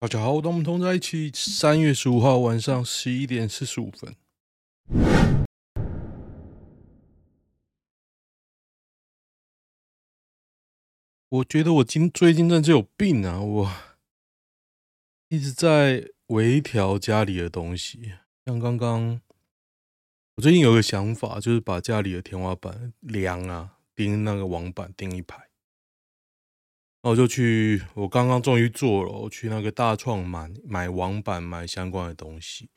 大家好，我们同在一起。三月十五号晚上十一点四十五分。我觉得我今最近真的有病啊！我一直在微调家里的东西，像刚刚我最近有个想法，就是把家里的天花板梁啊钉那个网板钉一排。然后我就去，我刚刚终于做了，我去那个大创买买网板，买相关的东西，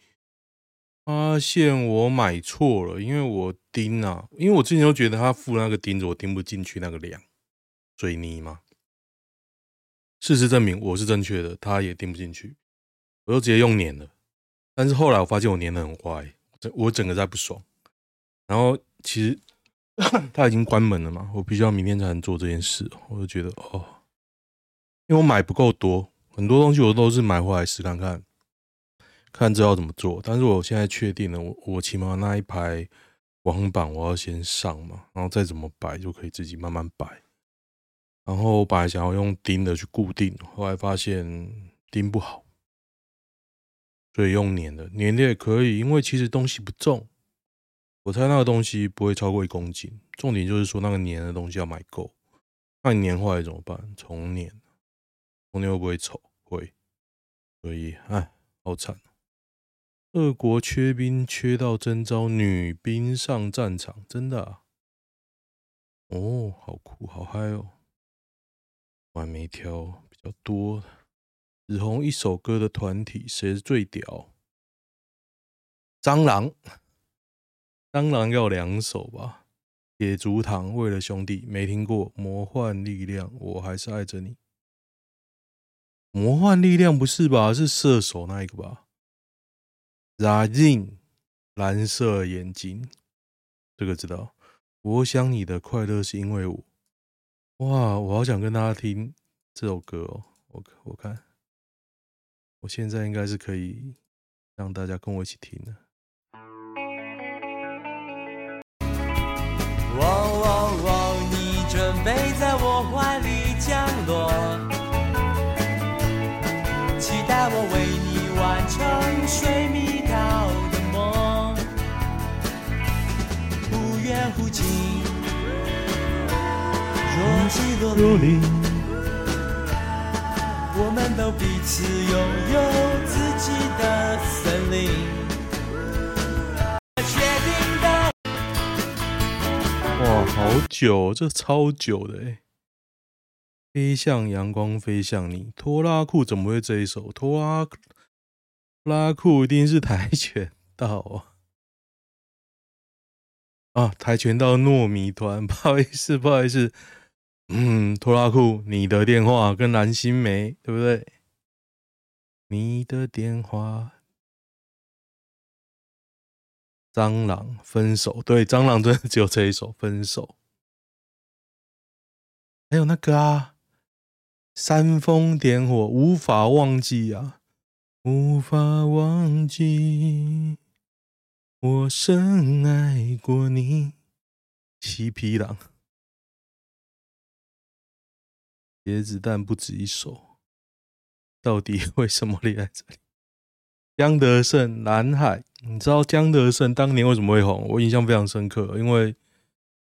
发现我买错了，因为我钉啊，因为我之前都觉得他附那个钉子，我钉不进去那个梁，水泥嘛。事实证明我是正确的，他也钉不进去，我就直接用粘的。但是后来我发现我粘的很坏，我整个在不爽。然后其实 他已经关门了嘛，我必须要明天才能做这件事，我就觉得哦。因为我买不够多，很多东西我都是买回来试看看，看知道怎么做。但是我现在确定了，我我起码那一排网板我要先上嘛，然后再怎么摆就可以自己慢慢摆。然后我本来想要用钉的去固定，后来发现钉不好，所以用粘的，粘的也可以，因为其实东西不重，我猜那个东西不会超过一公斤。重点就是说那个粘的东西要买够，那你粘坏了怎么办？重粘。红牛会不会丑？会，所以哎，好惨！俄国缺兵，缺到征召女兵上战场，真的？哦，好酷，好嗨哦！我还没挑比较多。紫红一首歌的团体，谁是最屌？蟑螂，蟑螂要两首吧？铁竹堂为了兄弟，没听过。魔幻力量，我还是爱着你。魔幻力量不是吧？是射手那一个吧？Rain，蓝色眼睛，这个知道。我想你的快乐是因为我。哇，我好想跟大家听这首歌哦。我我看，我现在应该是可以让大家跟我一起听的。哦哦哦，你准备在我怀里降落。若即若离，我们都彼此拥有自己的森林。确定的。哇，好久，这超久的哎。飞向阳光，飞向你。拖拉库怎么会这一首？拖拉拉库一定是跆拳道啊！啊，跆拳道糯米团，不好意思，不好意思。嗯，拖拉库，你的电话跟蓝心湄，对不对？你的电话。蟑螂分手，对，蟑螂真的只有这一首分手。还有那个啊。煽风点火，无法忘记啊，无法忘记，我深爱过你。七匹狼，茄子弹不止一首，到底 为什么立在这里？江德胜，蓝海，你知道江德胜当年为什么会红？我印象非常深刻，因为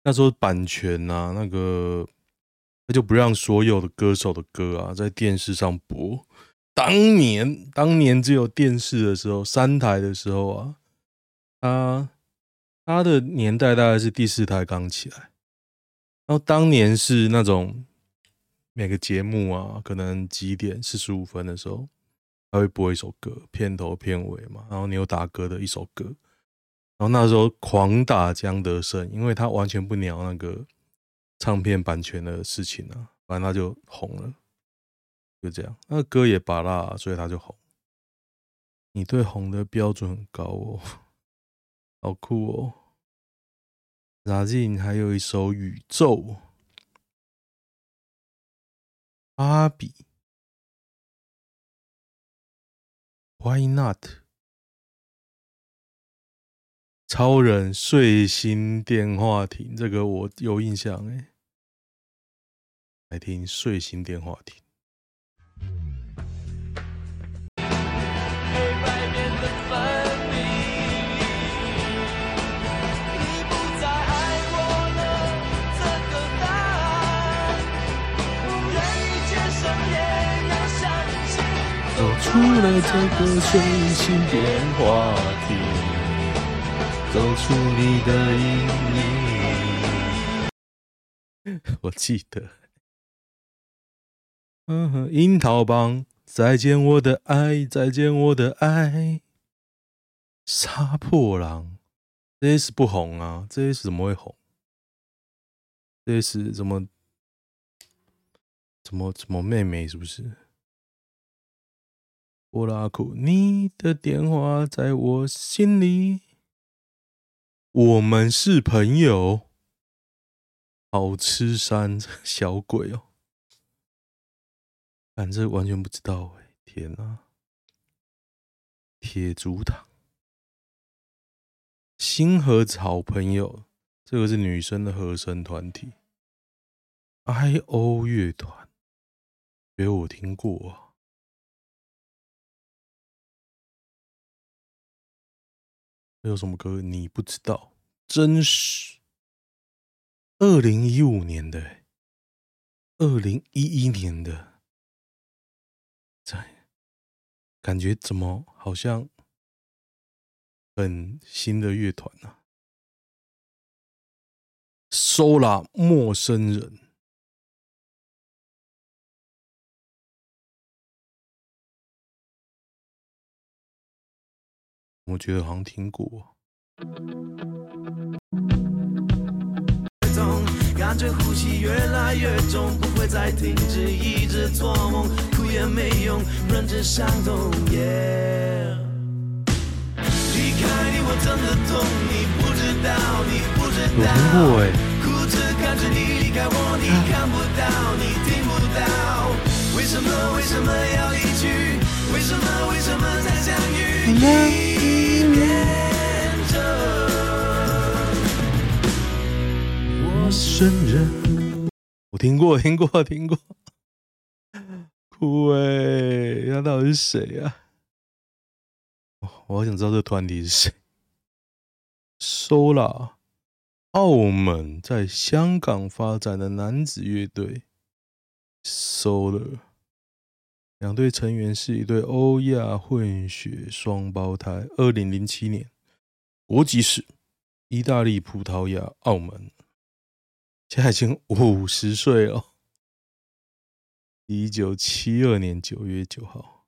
那时候版权啊，那个。他就不让所有的歌手的歌啊在电视上播。当年，当年只有电视的时候，三台的时候啊，他他的年代大概是第四台刚起来。然后当年是那种每个节目啊，可能几点四十五分的时候，他会播一首歌，片头片尾嘛。然后你有打歌的一首歌，然后那时候狂打江德胜，因为他完全不鸟那个。唱片版权的事情啊，反正他就红了，就这样。那个歌也芭乐，所以他就红。你对红的标准很高哦，好酷哦。Razin 还有一首《宇宙》，芭比，Why not？超人睡醒电话亭，这个我有印象哎。来听睡醒电话亭。出了这个随心电话亭，走出你的阴影。我记得，嗯哼，樱桃帮，再见我的爱，再见我的爱。杀破狼，这些是不红啊，这些是怎么会红？这些是怎么？怎么怎么妹妹是不是？波拉库，你的电话在我心里，我们是朋友。好吃山小鬼哦，反正完全不知道哎，天哪！铁竹堂，星河好朋友，这个是女生的和声团体，I O 乐团。觉得我听过啊，还有什么歌你不知道？真实，二零一五年的，二零一一年的，在感觉怎么好像很新的乐团啊收了陌生人。我觉得好像听过。感觉呼吸越来越重，不会再停止，一直做梦，哭也没用，忍着伤痛。Yeah，离开你我真的痛，你不知道，你不知道。我听过哎。哭着看着你离开我，你看不到，你听不到，为什么为什么要离去？为什么为什么再相遇？陌生人，我听过，听过，听过。酷哎，他到底是谁啊？我好想知道这个团体是谁。sola 澳门在香港发展的男子乐队。Solar，两队成员是一对欧亚混血双胞胎。二零零七年，国籍是意大利、葡萄牙、澳门。现在已经五十岁了。一九七二年九月九号。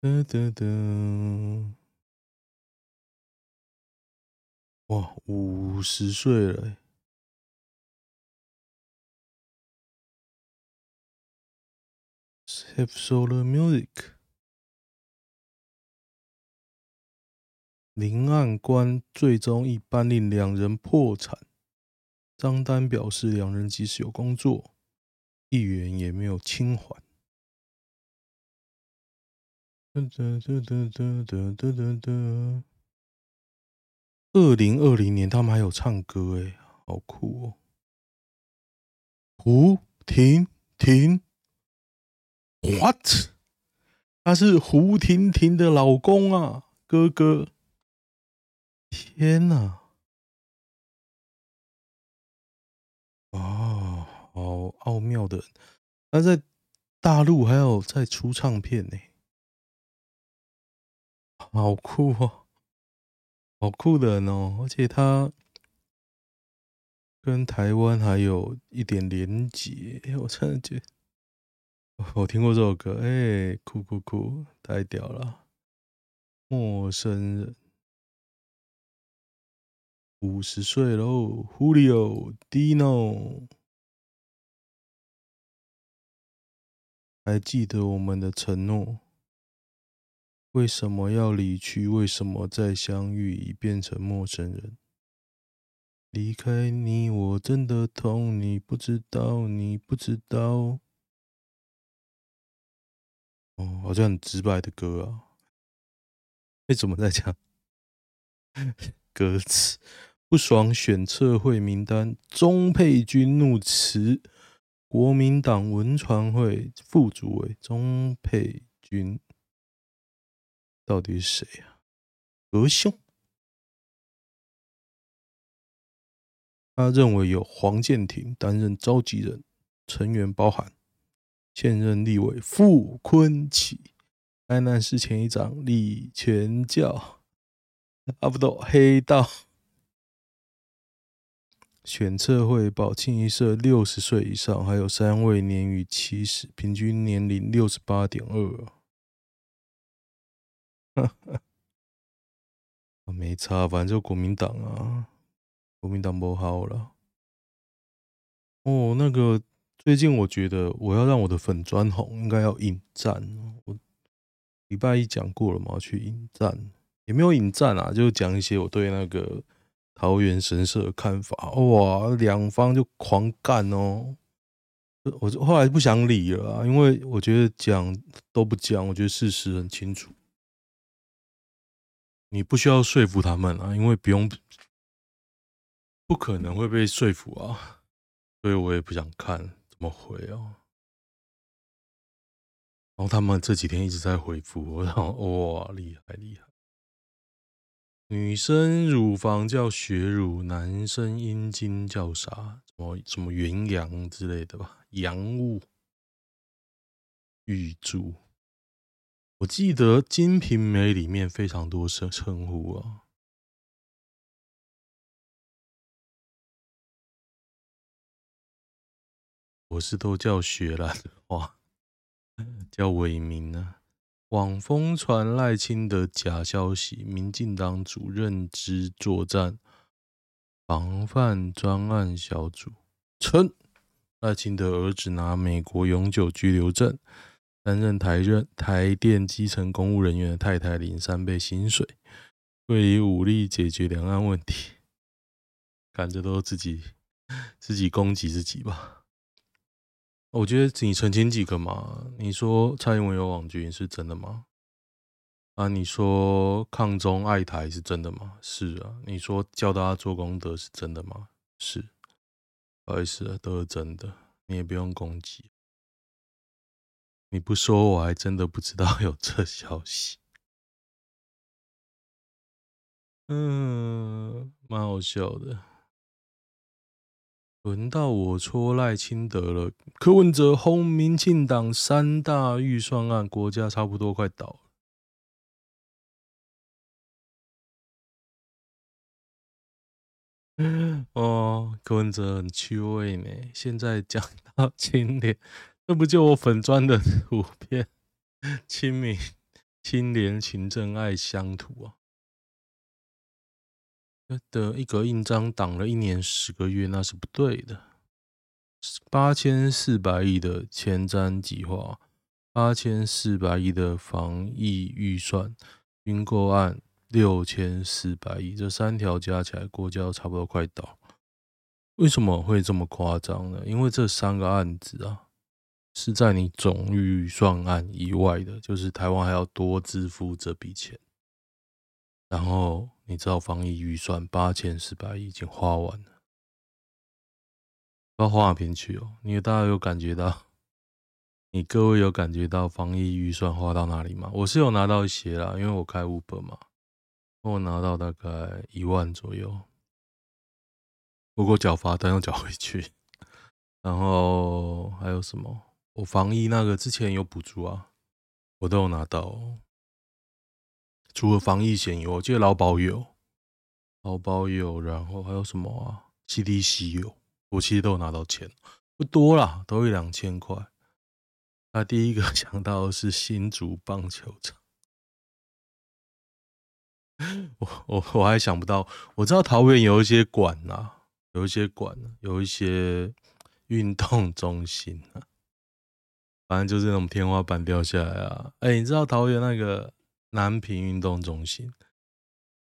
哒哒哒。哇，五十岁了。Have Solar Music。林案官最终以颁令两人破产。张丹表示，两人即使有工作，一元也没有清还。二零二零年，他们还有唱歌，哎，好酷哦！胡婷婷，What？他是胡婷婷的老公啊，哥哥。天呐！哦，好奥妙的，他在大陆还有在出唱片呢，好酷哦，好酷的人哦，而且他跟台湾还有一点连结，我真的觉得，我听过这首歌，哎，酷酷酷，太屌了，陌生人。五十岁喽，Julio Dino，还记得我们的承诺？为什么要离去？为什么再相遇已变成陌生人？离开你我真的痛，你不知道，你不知道。哦，好像很直白的歌啊。为什么在讲 歌词？不爽选测会名单，钟佩君怒辞国民党文传会副主委。钟佩君到底是谁啊？何兄？他认为有黄建庭担任召集人，成员包含现任立委傅崐萁，台南市前一长李全教，阿不都黑道。选测会保清一色六十岁以上，还有三位年逾七十，平均年龄六十八点二。哈 哈，没差，反正就国民党啊，国民党不好了。哦，那个最近我觉得我要让我的粉砖红，应该要引战。我礼拜一讲过了嘛，去引战也没有引战啊，就讲一些我对那个。桃园神社的看法，哇，两方就狂干哦！我后来不想理了啊，因为我觉得讲都不讲，我觉得事实很清楚，你不需要说服他们啊，因为不用，不可能会被说服啊，所以我也不想看怎么回哦。然后他们这几天一直在回复我，然后哇，厉害厉害。女生乳房叫血乳，男生阴茎叫啥？什么什么元阳之类的吧？阳物玉柱。我记得《金瓶梅》里面非常多称称呼啊，我是都叫雪兰花，叫伟明啊。网风传赖清德假消息，民进党主任之作战防范专案小组称，赖清德儿子拿美国永久居留证，担任台任台电基层公务人员的太太领三倍薪水，会以武力解决两岸问题，感觉都自己自己攻击自己吧。我觉得你澄清几个嘛？你说蔡英文有网军是真的吗？啊，你说抗中爱台是真的吗？是啊。你说教大家做功德是真的吗？是。不好意思啊，都是真的，你也不用攻击。你不说我还真的不知道有这消息。嗯，蛮好笑的。轮到我戳赖清德了。柯文哲轰民进党三大预算案，国家差不多快倒了。哦，柯文哲很趣味呢。现在讲到清廉，这不就我粉砖的图片？清民、清廉、勤政、爱乡土啊。的一个印章挡了一年十个月，那是不对的。八千四百亿的前瞻计划，八千四百亿的防疫预算，军购案六千四百亿，这三条加起来，国家差不多快倒。为什么会这么夸张呢？因为这三个案子啊，是在你总预算案以外的，就是台湾还要多支付这笔钱，然后。你知道防疫预算八千四百已经花完了，不知道花哪边去哦？你大家有感觉到？你各位有感觉到防疫预算花到哪里吗？我是有拿到一些啦，因为我开 Uber 嘛，我拿到大概一万左右，不过缴罚单要缴回去。然后还有什么？我防疫那个之前有补助啊，我都有拿到。除了防疫险有，我记得劳保有，劳保有，然后还有什么啊？CDC 有，我其实都有拿到钱，不多啦，都一两千块。那第一个想到的是新竹棒球场，我我我还想不到，我知道桃园有一些馆呐，有一些馆，有一些运动中心啊，反正就是那种天花板掉下来啊。哎，你知道桃园那个？南平运动中心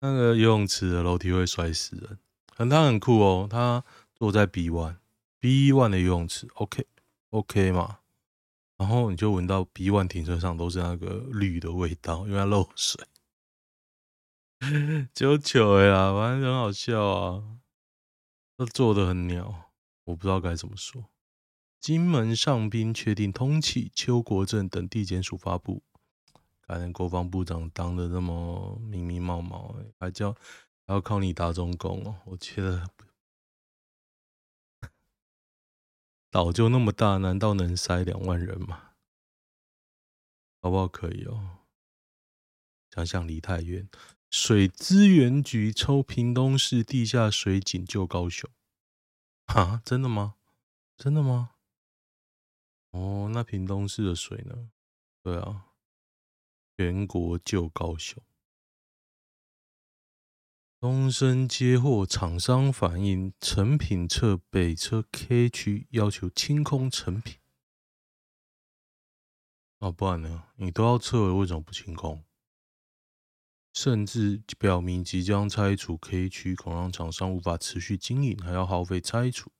那个游泳池的楼梯会摔死人，很他很酷哦。他坐在 B one，B one 的游泳池，OK OK 嘛。然后你就闻到 B one 停车场都是那个绿的味道，因为它漏水。就糗呀，反正很好笑啊。他做的很鸟，我不知道该怎么说。金门上兵确定通气邱国正等地检署发布。感觉国防部长当的那么密密麻麻，还叫还要靠你打中共哦？我觉得岛就那么大，难道能塞两万人吗？好不好？可以哦。想想离太远，水资源局抽屏东市地下水井救高雄。啊，真的吗？真的吗？哦，那屏东市的水呢？对啊，全国救高雄。东升接获厂商反映，成品侧北车 K 区要求清空成品。啊，不然呢？你都要撤了，为什么不清空？甚至表明即将拆除 K 区，恐让厂商无法持续经营，还要耗费拆除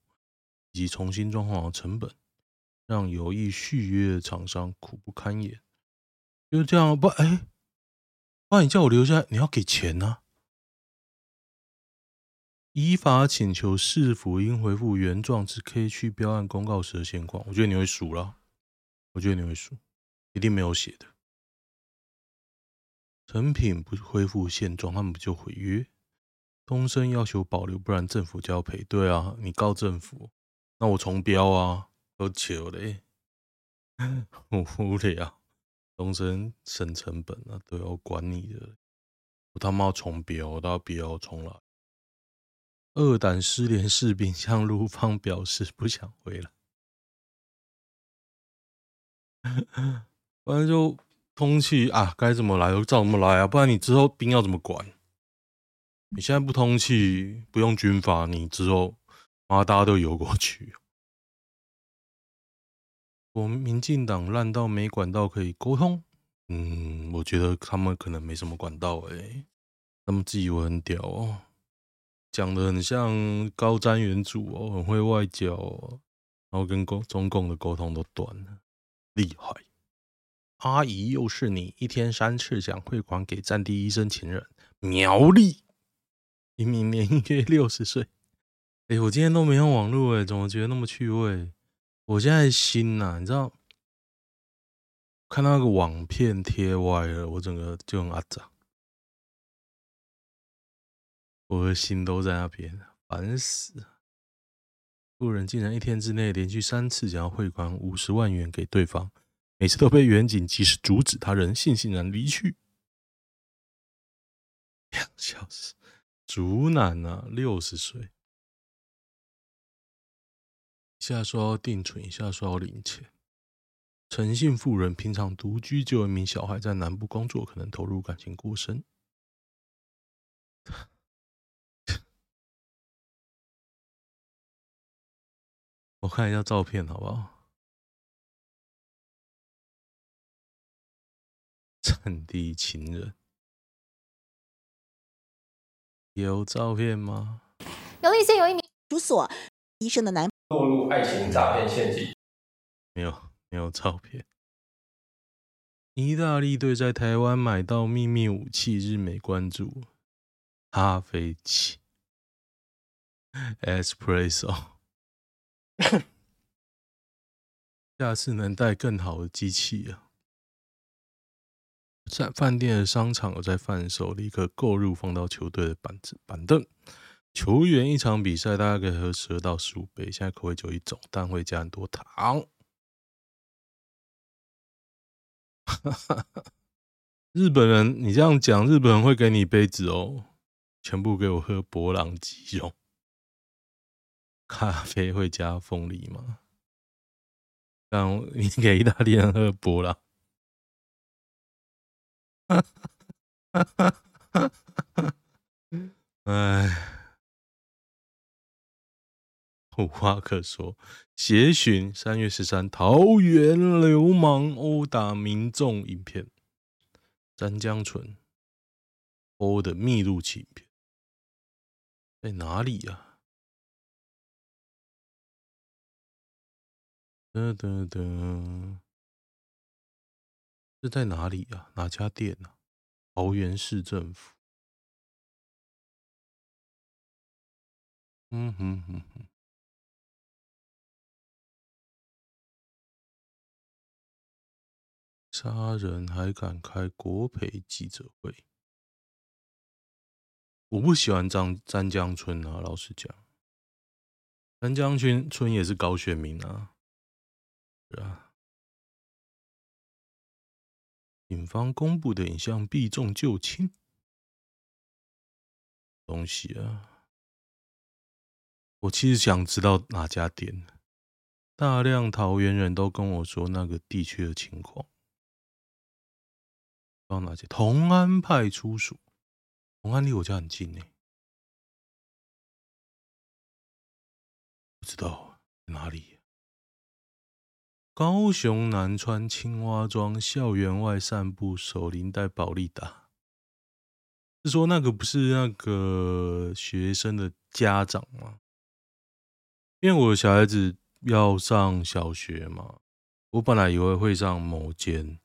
以及重新装潢的成本，让有意续约的厂商苦不堪言。就这样，不，哎，不然你叫我留下，你要给钱呢、依法请求市府应回复原状之 K 区标案公告时的现况。我觉得你会输了，我觉得你会输，一定没有写的。成品不恢复现状，他们不就毁约？东升要求保留，不然政府就要赔。对啊，你告政府，那我重标啊，都糗嘞，我无聊。东升省成本啊，都要管你的。我他妈要重标，我都要标重来。二胆失联士兵向陆方表示不想回来，反正就。通气啊，该怎么来就照怎么来啊，不然你之后兵要怎么管？你现在不通气，不用军法，你之后妈大家都游过去。们民进党烂到没管道可以沟通，嗯，我觉得他们可能没什么管道哎、欸，他们自以为很屌哦，讲的很像高瞻远瞩哦，很会外交哦，然后跟共中共的沟通都断了，厉害。阿姨，又是你！一天三次想汇款给战地医生情人苗栗，明明年约六十岁。哎，我今天都没用网络，哎，怎么觉得那么趣味？我现在心呐、啊，你知道，看到那个网片贴歪了，我整个就很阿杂，我的心都在那边，烦死了。路人竟然一天之内连续三次想要汇款五十万元给对方。每次都被员警及时阻止，他人悻悻然离去。两小时，竹男啊，六十岁，下说要定存，下说要领钱。诚信妇人平常独居，就有一名小孩在南部工作，可能投入感情过深。我看一下照片，好不好？战地情人有照片吗？有一些有一名主所医生的男落入爱情诈骗陷阱。没有，没有照片。意大利队在台湾买到秘密武器，日美关注。咖啡机，Espresso。下次能带更好的机器啊！在饭店的商场有在贩售，立刻购入放到球队的板子板凳。球员一场比赛大概可以喝十二到十五杯，现在口味就一种，但会加很多糖。日本人，你这样讲，日本人会给你杯子哦，全部给我喝勃朗吉用。咖啡会加凤梨吗？让你给意大利人喝伯朗。哎，无话可说。协寻三月十三，桃园流氓殴打民众影片，詹江淳殴的密录器影片在哪里呀？噔噔噔。这在哪里呀？哪家店呢？桃园市政府。嗯哼哼哼。杀人还敢开国赔记者会？我不喜欢张詹江村啊，老实讲。陈江村村也是高选民啊，是啊。警方公布的影像避重就轻，东西啊，我其实想知道哪家店。大量桃园人都跟我说那个地区的情况，到哪去？同安派出所，同安离我家很近呢，不知道哪里。高雄南川青蛙庄校园外散步，手拎带保力达，是说那个不是那个学生的家长吗？因为我小孩子要上小学嘛，我本来以为会上某间，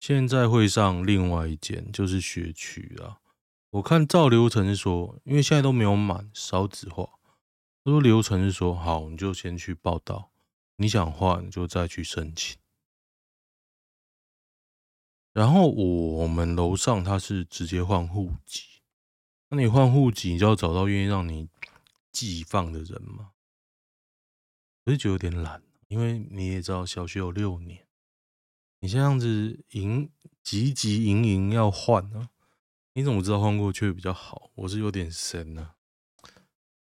现在会上另外一间，就是学区啊。我看照流程是说，因为现在都没有满，少子化。他说流程是说，好，你就先去报到。你想换，你就再去申请。然后我们楼上他是直接换户籍，那你换户籍，你就要找到愿意让你寄放的人嘛。我就觉得有点懒，因为你也知道小学有六年，你这样子营急急营营要换呢，你怎么知道换过去比较好？我是有点神呢，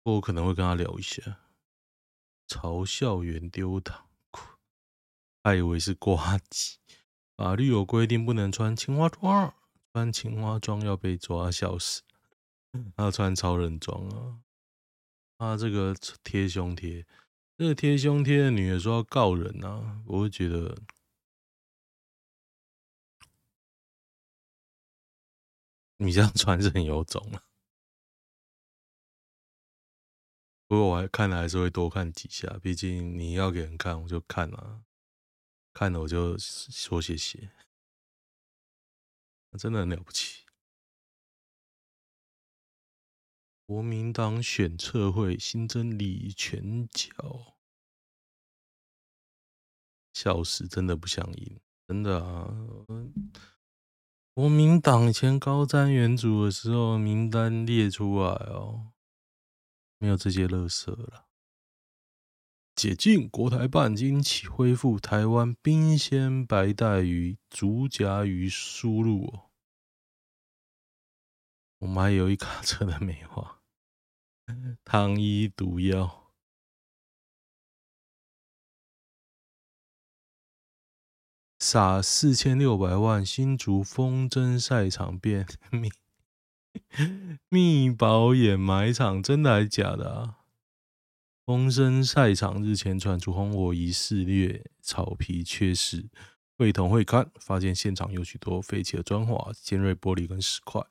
我可能会跟他聊一下。嘲笑员丢糖，他以为是呱吉。法律有规定不能穿青蛙装，穿青蛙装要被抓，笑死。他要穿超人装啊！啊，这个贴胸贴，这个贴胸贴的女的说要告人啊！我会觉得你这样 穿是很有种啊。不过我还看了，还是会多看几下。毕竟你要给人看，我就看了，看了我就说谢谢，真的很了不起。国民党选测会新增李全教，笑死，真的不想赢，真的啊！国民党以前高瞻远瞩的时候，名单列出来哦。没有这些垃圾了。解禁国台办今起恢复台湾冰鲜白带鱼、竹荚鱼输入哦。我们还有一卡车的美化，糖衣毒药，撒四千六百万新竹风筝赛场变 命。密宝掩埋场，真的还是假的啊？风筝赛场日前传出红火仪肆虐草皮缺失，会同会勘发现现场有许多废弃的砖瓦、尖锐玻璃跟石块，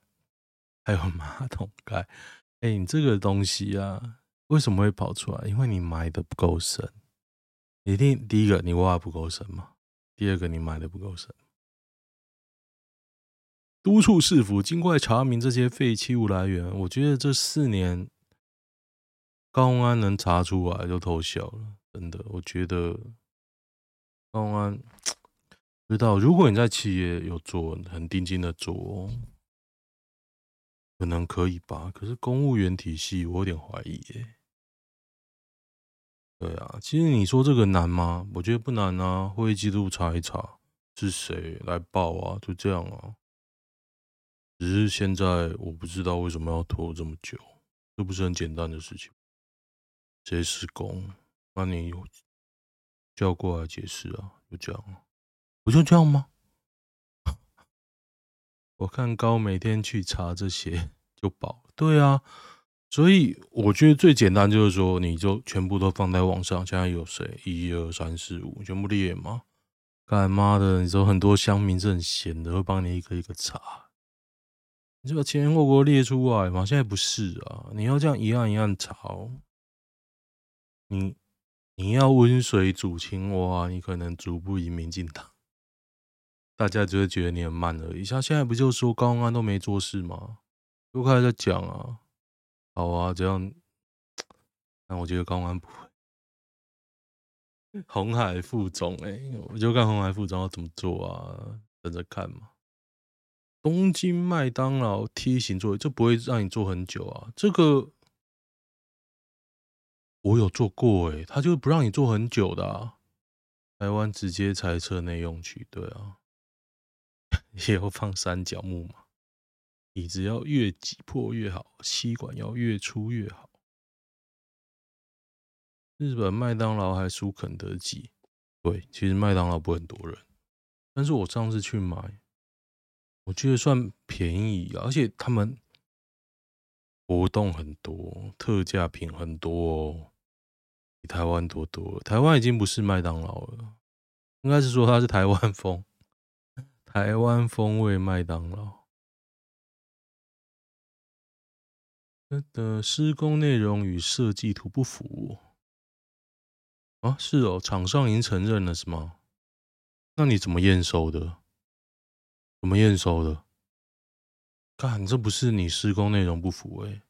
还有马桶盖。哎、你这个东西啊，为什么会跑出来？因为你埋的不够深。一定第一个你挖不够深嘛，第二个你埋的不够深。督促市府尽快查明这些废弃物来源。我觉得这四年高安能查出来就偷笑了，真的。我觉得高安不 知道，如果你在企业有做很定金的做，可能可以吧。可是公务员体系，我有点怀疑耶。对啊，其实你说这个难吗？我觉得不难啊。会议记录查一查是谁来报啊，就这样啊。只是现在我不知道为什么要拖这么久，这不是很简单的事情。谁施工？那你有叫过来解释啊？就这样，不就这样吗？我看高每天去查这些就饱。对啊，所以我觉得最简单就是说，你就全部都放在网上。现在有谁？一二三四五，全部列吗？干妈的，你说很多乡民是很闲的，会帮你一个一个查。你就把前因后果列出来嘛？现在不是啊，你要这样一案一案查。哦你你要温水煮青蛙，你可能逐步移民进党，大家只会觉得你很慢而已。像现在不就说高安都没做事吗？又开始在讲啊，好啊，这样，但我觉得高安不会。红海副总，哎，我就看红海副总要怎么做啊，等着看嘛。东京麦当劳梯形座椅，这不会让你坐很久啊。这个我有做过诶，他就不让你坐很久的啊。台湾直接裁车内用区，对啊，也要放三角木马，椅子要越挤破越好，吸管要越粗越好。日本麦当劳还输肯德基，对，其实麦当劳不很多人，但是我上次去买，我觉得算便宜，而且他们活动很多，特价品很多哦。比台湾多多，台湾已经不是麦当劳了，应该是说它是台湾风，台湾风味麦当劳。的施工内容与设计图不符啊？是哦，厂商已经承认了是吗？那你怎么验收的？怎么验收的？干，这不是你施工内容不符哎。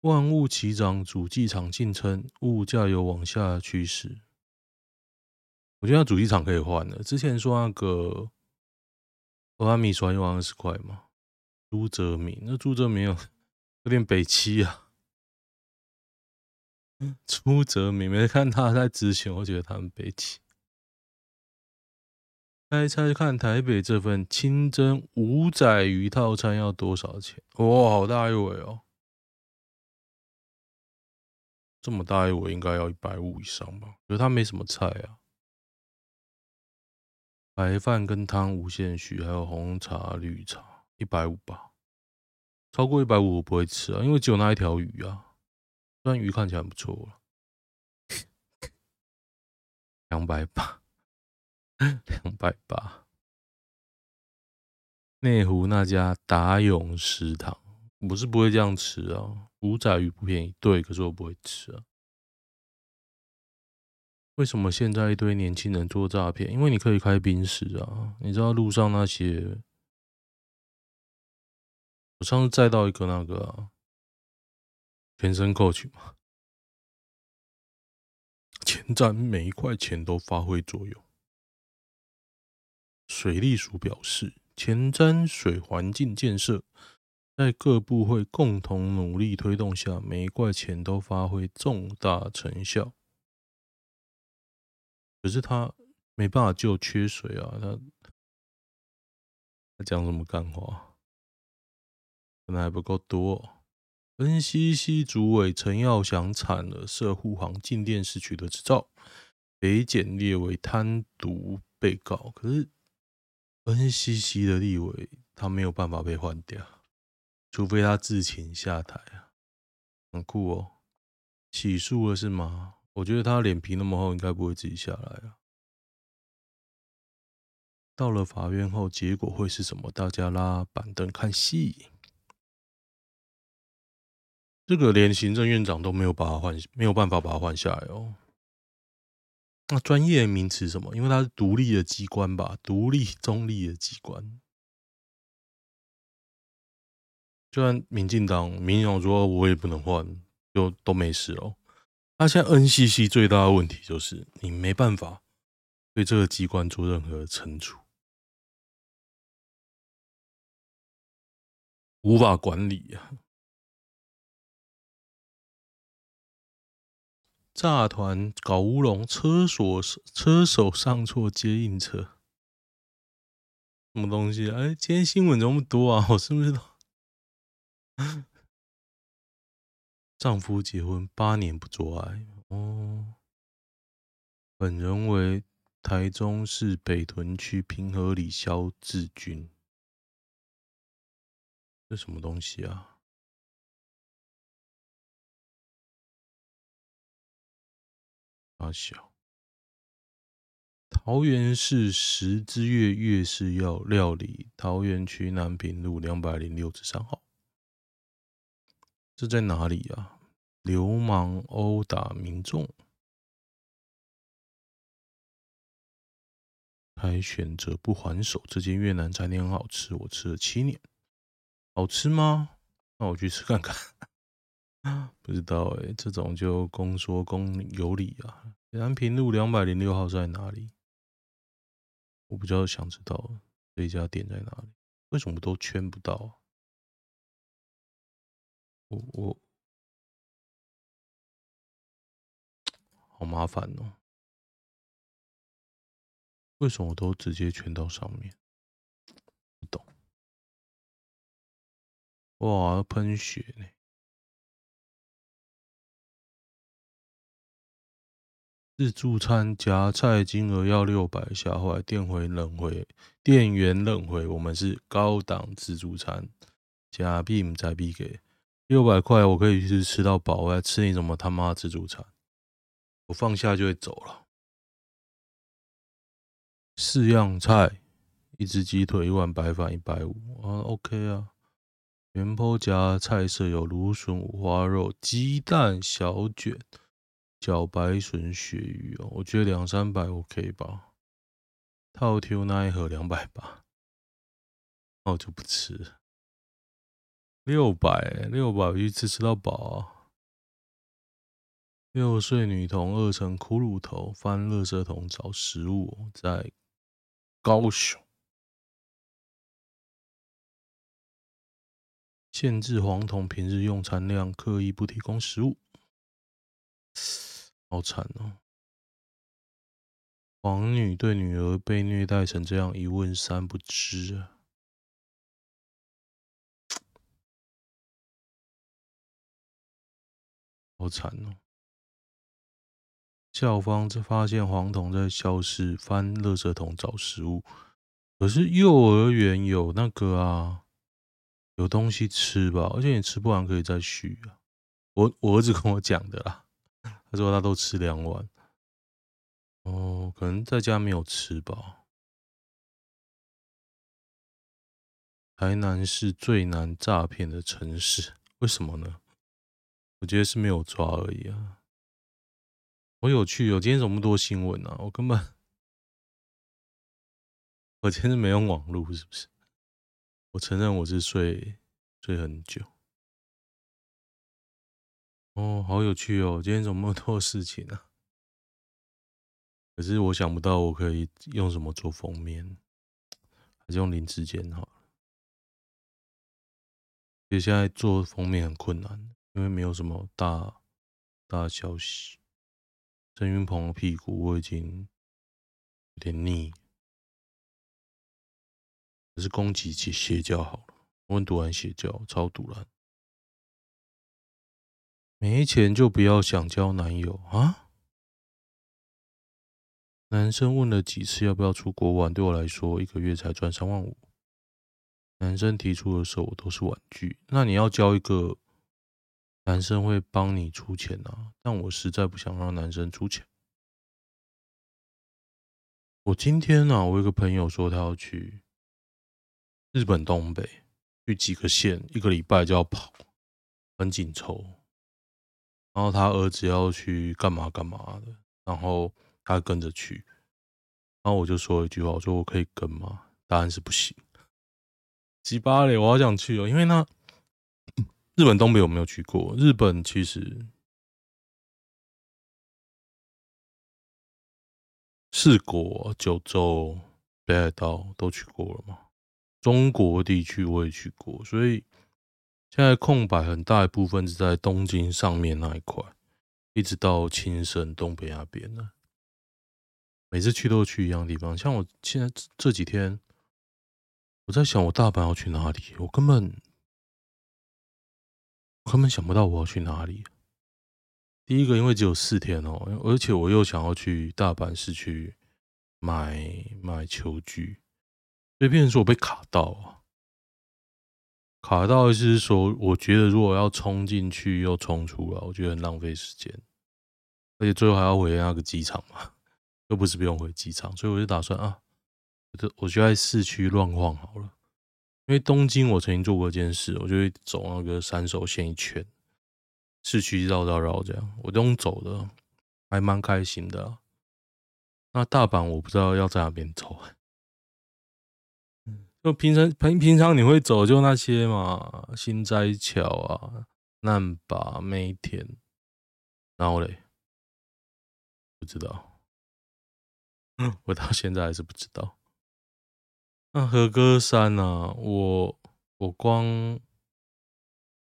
万物齐涨，主机厂竞称物价有往下趋势。我觉得主机厂可以换了。之前说那个欧阿米刷一万二十块嘛，朱泽明，那朱泽明有有点北七啊。朱泽明没看他在之前，我觉得他很北七。猜猜看，台北这份清蒸五仔鱼套餐要多少钱？哇，好大一尾哦！这么大一尾应该要一百五以上吧？可是它没什么菜啊，白饭跟汤无限续，还有红茶、绿茶，一百五吧。超过一百五我不会吃啊，因为只有那一条鱼啊。虽然鱼看起来很不错了，两百八，两百八。内湖那家达永食堂，我是不会这样吃啊。五仔鱼不便宜，对，可是我不会吃啊。为什么现在一堆年轻人做诈骗？因为你可以开宾室啊。你知道路上那些，上次再到一个那个、啊、全身 Coach 嘛，前站每一块钱都发挥作用。水利署表示，前瞻水环境建设。在各部会共同努力推动下，每一块钱都发挥重大成效。可是他没办法救缺水啊！他他讲什么干话？可能还不够多。NCC 主委陈耀祥惨了，涉护航静电时取得执照，北检列为贪渎被告。可是 NCC 的立委他没有办法被换掉。除非他自请下台啊，很酷哦，起诉了是吗？我觉得他脸皮那么厚，应该不会自己下来啊。到了法院后，结果会是什么？大家拉板凳看戏。这个连行政院长都没有把他换，没有办法把他换下来哦。那专业名词什么？因为它是独立的机关吧，独立中立的机关。就算民进党、民进党说我也不能换，就都没事哦。那现在 NCC 最大的问题就是你没办法对这个机关做任何惩处，无法管理呀。炸团搞乌龙，车锁车手上错接应车，什么东西？哎，今天新闻这么多啊，我是不是？丈夫结婚八年不做爱哦。本人为台中市北屯区平和里萧志军。这什么东西啊？阿小。桃园市十之月月式要料理，桃园区南平路两百零六之三号。这在哪里啊？流氓殴打民众，还选择不还手。这间越南餐厅很好吃，我吃了七年，好吃吗？那我去吃看看。不知道哎、欸，这种就公说公有理啊。南平路两百零六号在哪里？我比较想知道这家店在哪里，为什么都圈不到？我我好麻烦哦。为什么我都直接圈到上面？不懂。哇，喷血呢！自助餐夹菜金额要六百，吓坏店回冷回，店员冷回，我们是高档自助餐，加币再币给六百块，我可以去吃到饱，我还吃你什么他妈自助餐？我放下就会走了。四样菜，一只鸡腿，一碗白饭，一百五啊，OK 啊。原坡夹菜色有芦笋、五花肉、鸡蛋、小卷。小白笋、鳕鱼哦，我觉得两三百 OK 吧。套 Q 那一盒两百八，那我就不吃。六百六百一次吃到饱啊！六岁女童饿成骷髅头，翻垃圾桶找食物，在高雄。限制黄童平日用餐量，刻意不提供食物。好惨哦！黄女对女儿被虐待成这样，一问三不知啊，好惨哦！校方则发现黄童在教室翻垃圾桶找食物，可是幼儿园有那个啊，有东西吃吧？而且你吃不完可以再续啊。我我儿子跟我讲的啦。他说他都吃两碗，哦，可能在家没有吃吧。台南是最难诈骗的城市，为什么呢？我觉得是没有抓而已啊。好有趣哦，今天这么多新闻啊，我根本，我今天是没用网络，是不是？我承认我是睡睡很久。哦，好有趣哦！今天怎么那么多事情呢？可是我想不到我可以用什么做封面，还是用林志坚好了。其实现在做封面很困难，因为没有什么大大消息。郑云鹏的屁股我已经有点腻，可是攻击起邪教好了，我很赌烂邪教，超赌烂。没钱就不要想交男友啊！男生问了几次要不要出国玩，对我来说一个月才赚三万五。男生提出的时候我都是婉拒。那你要交一个男生会帮你出钱啊？但我实在不想让男生出钱。我今天呢、啊，我有个朋友说他要去日本东北，去几个县，一个礼拜就要跑，很紧凑。然后他儿子要去干嘛干嘛的，然后他跟着去，然后我就说一句话，我说我可以跟吗？答案是不行。鸡巴嘞，我好想去哦，因为呢，日本东北我没有去过，日本其实四国、九州、北海道都去过了嘛，中国地区我也去过，所以。现在空白很大一部分是在东京上面那一块，一直到青森东北那边呢。每次去都去一样地方，像我现在这几天，我在想我大阪要去哪里，我根本根本想不到我要去哪里。第一个，因为只有四天哦，而且我又想要去大阪市区买买球具，所以变成说我被卡到啊。卡到意思是说，我觉得如果要冲进去又冲出来，我觉得很浪费时间，而且最后还要回那个机场嘛，又不是不用回机场，所以我就打算啊，我就我就在市区乱晃好了。因为东京我曾经做过一件事，我就会走那个山手线一圈，市区绕绕绕这样，我这种走的还蛮开心的。那大阪我不知道要在哪边走。就平常平平常你会走就那些嘛，新斋桥啊、难波、梅田，然后嘞，不知道，嗯，我到现在还是不知道。那和歌山啊，我我光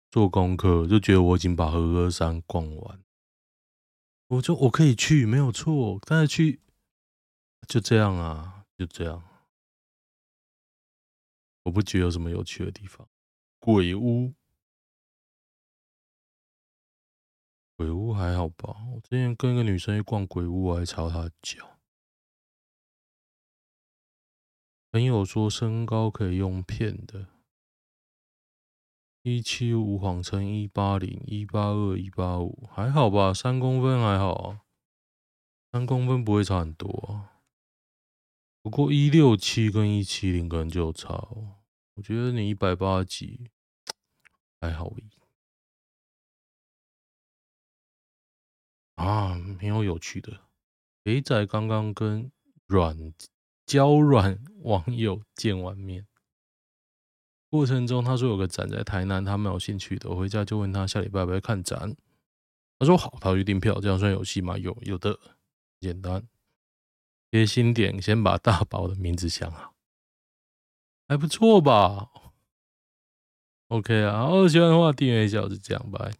做功课就觉得我已经把和歌山逛完，我就我可以去，没有错，但是去就这样啊，就这样。我不觉得有什么有趣的地方。鬼屋，鬼屋还好吧？我之前跟一个女生去逛鬼屋，我还朝她脚。朋友说身高可以用骗的，一七五谎称一八零，一八二，一八五，还好吧？三公分还好，三公分不会差很多。不过一六七跟一七零可能就有差哦。我觉得你一百八几还好而已啊，没有有趣的。肥仔刚刚跟软。交软网友见完面过程中，他说有个展在台南，他蛮有兴趣的。我回家就问他下礼拜要不要看展，他说好，他要去订票。这样算有戏吗？有，有的，简单。贴心点，先把大宝的名字想好，还不错吧？OK 啊，喜欢的话订阅一下，就这样，拜。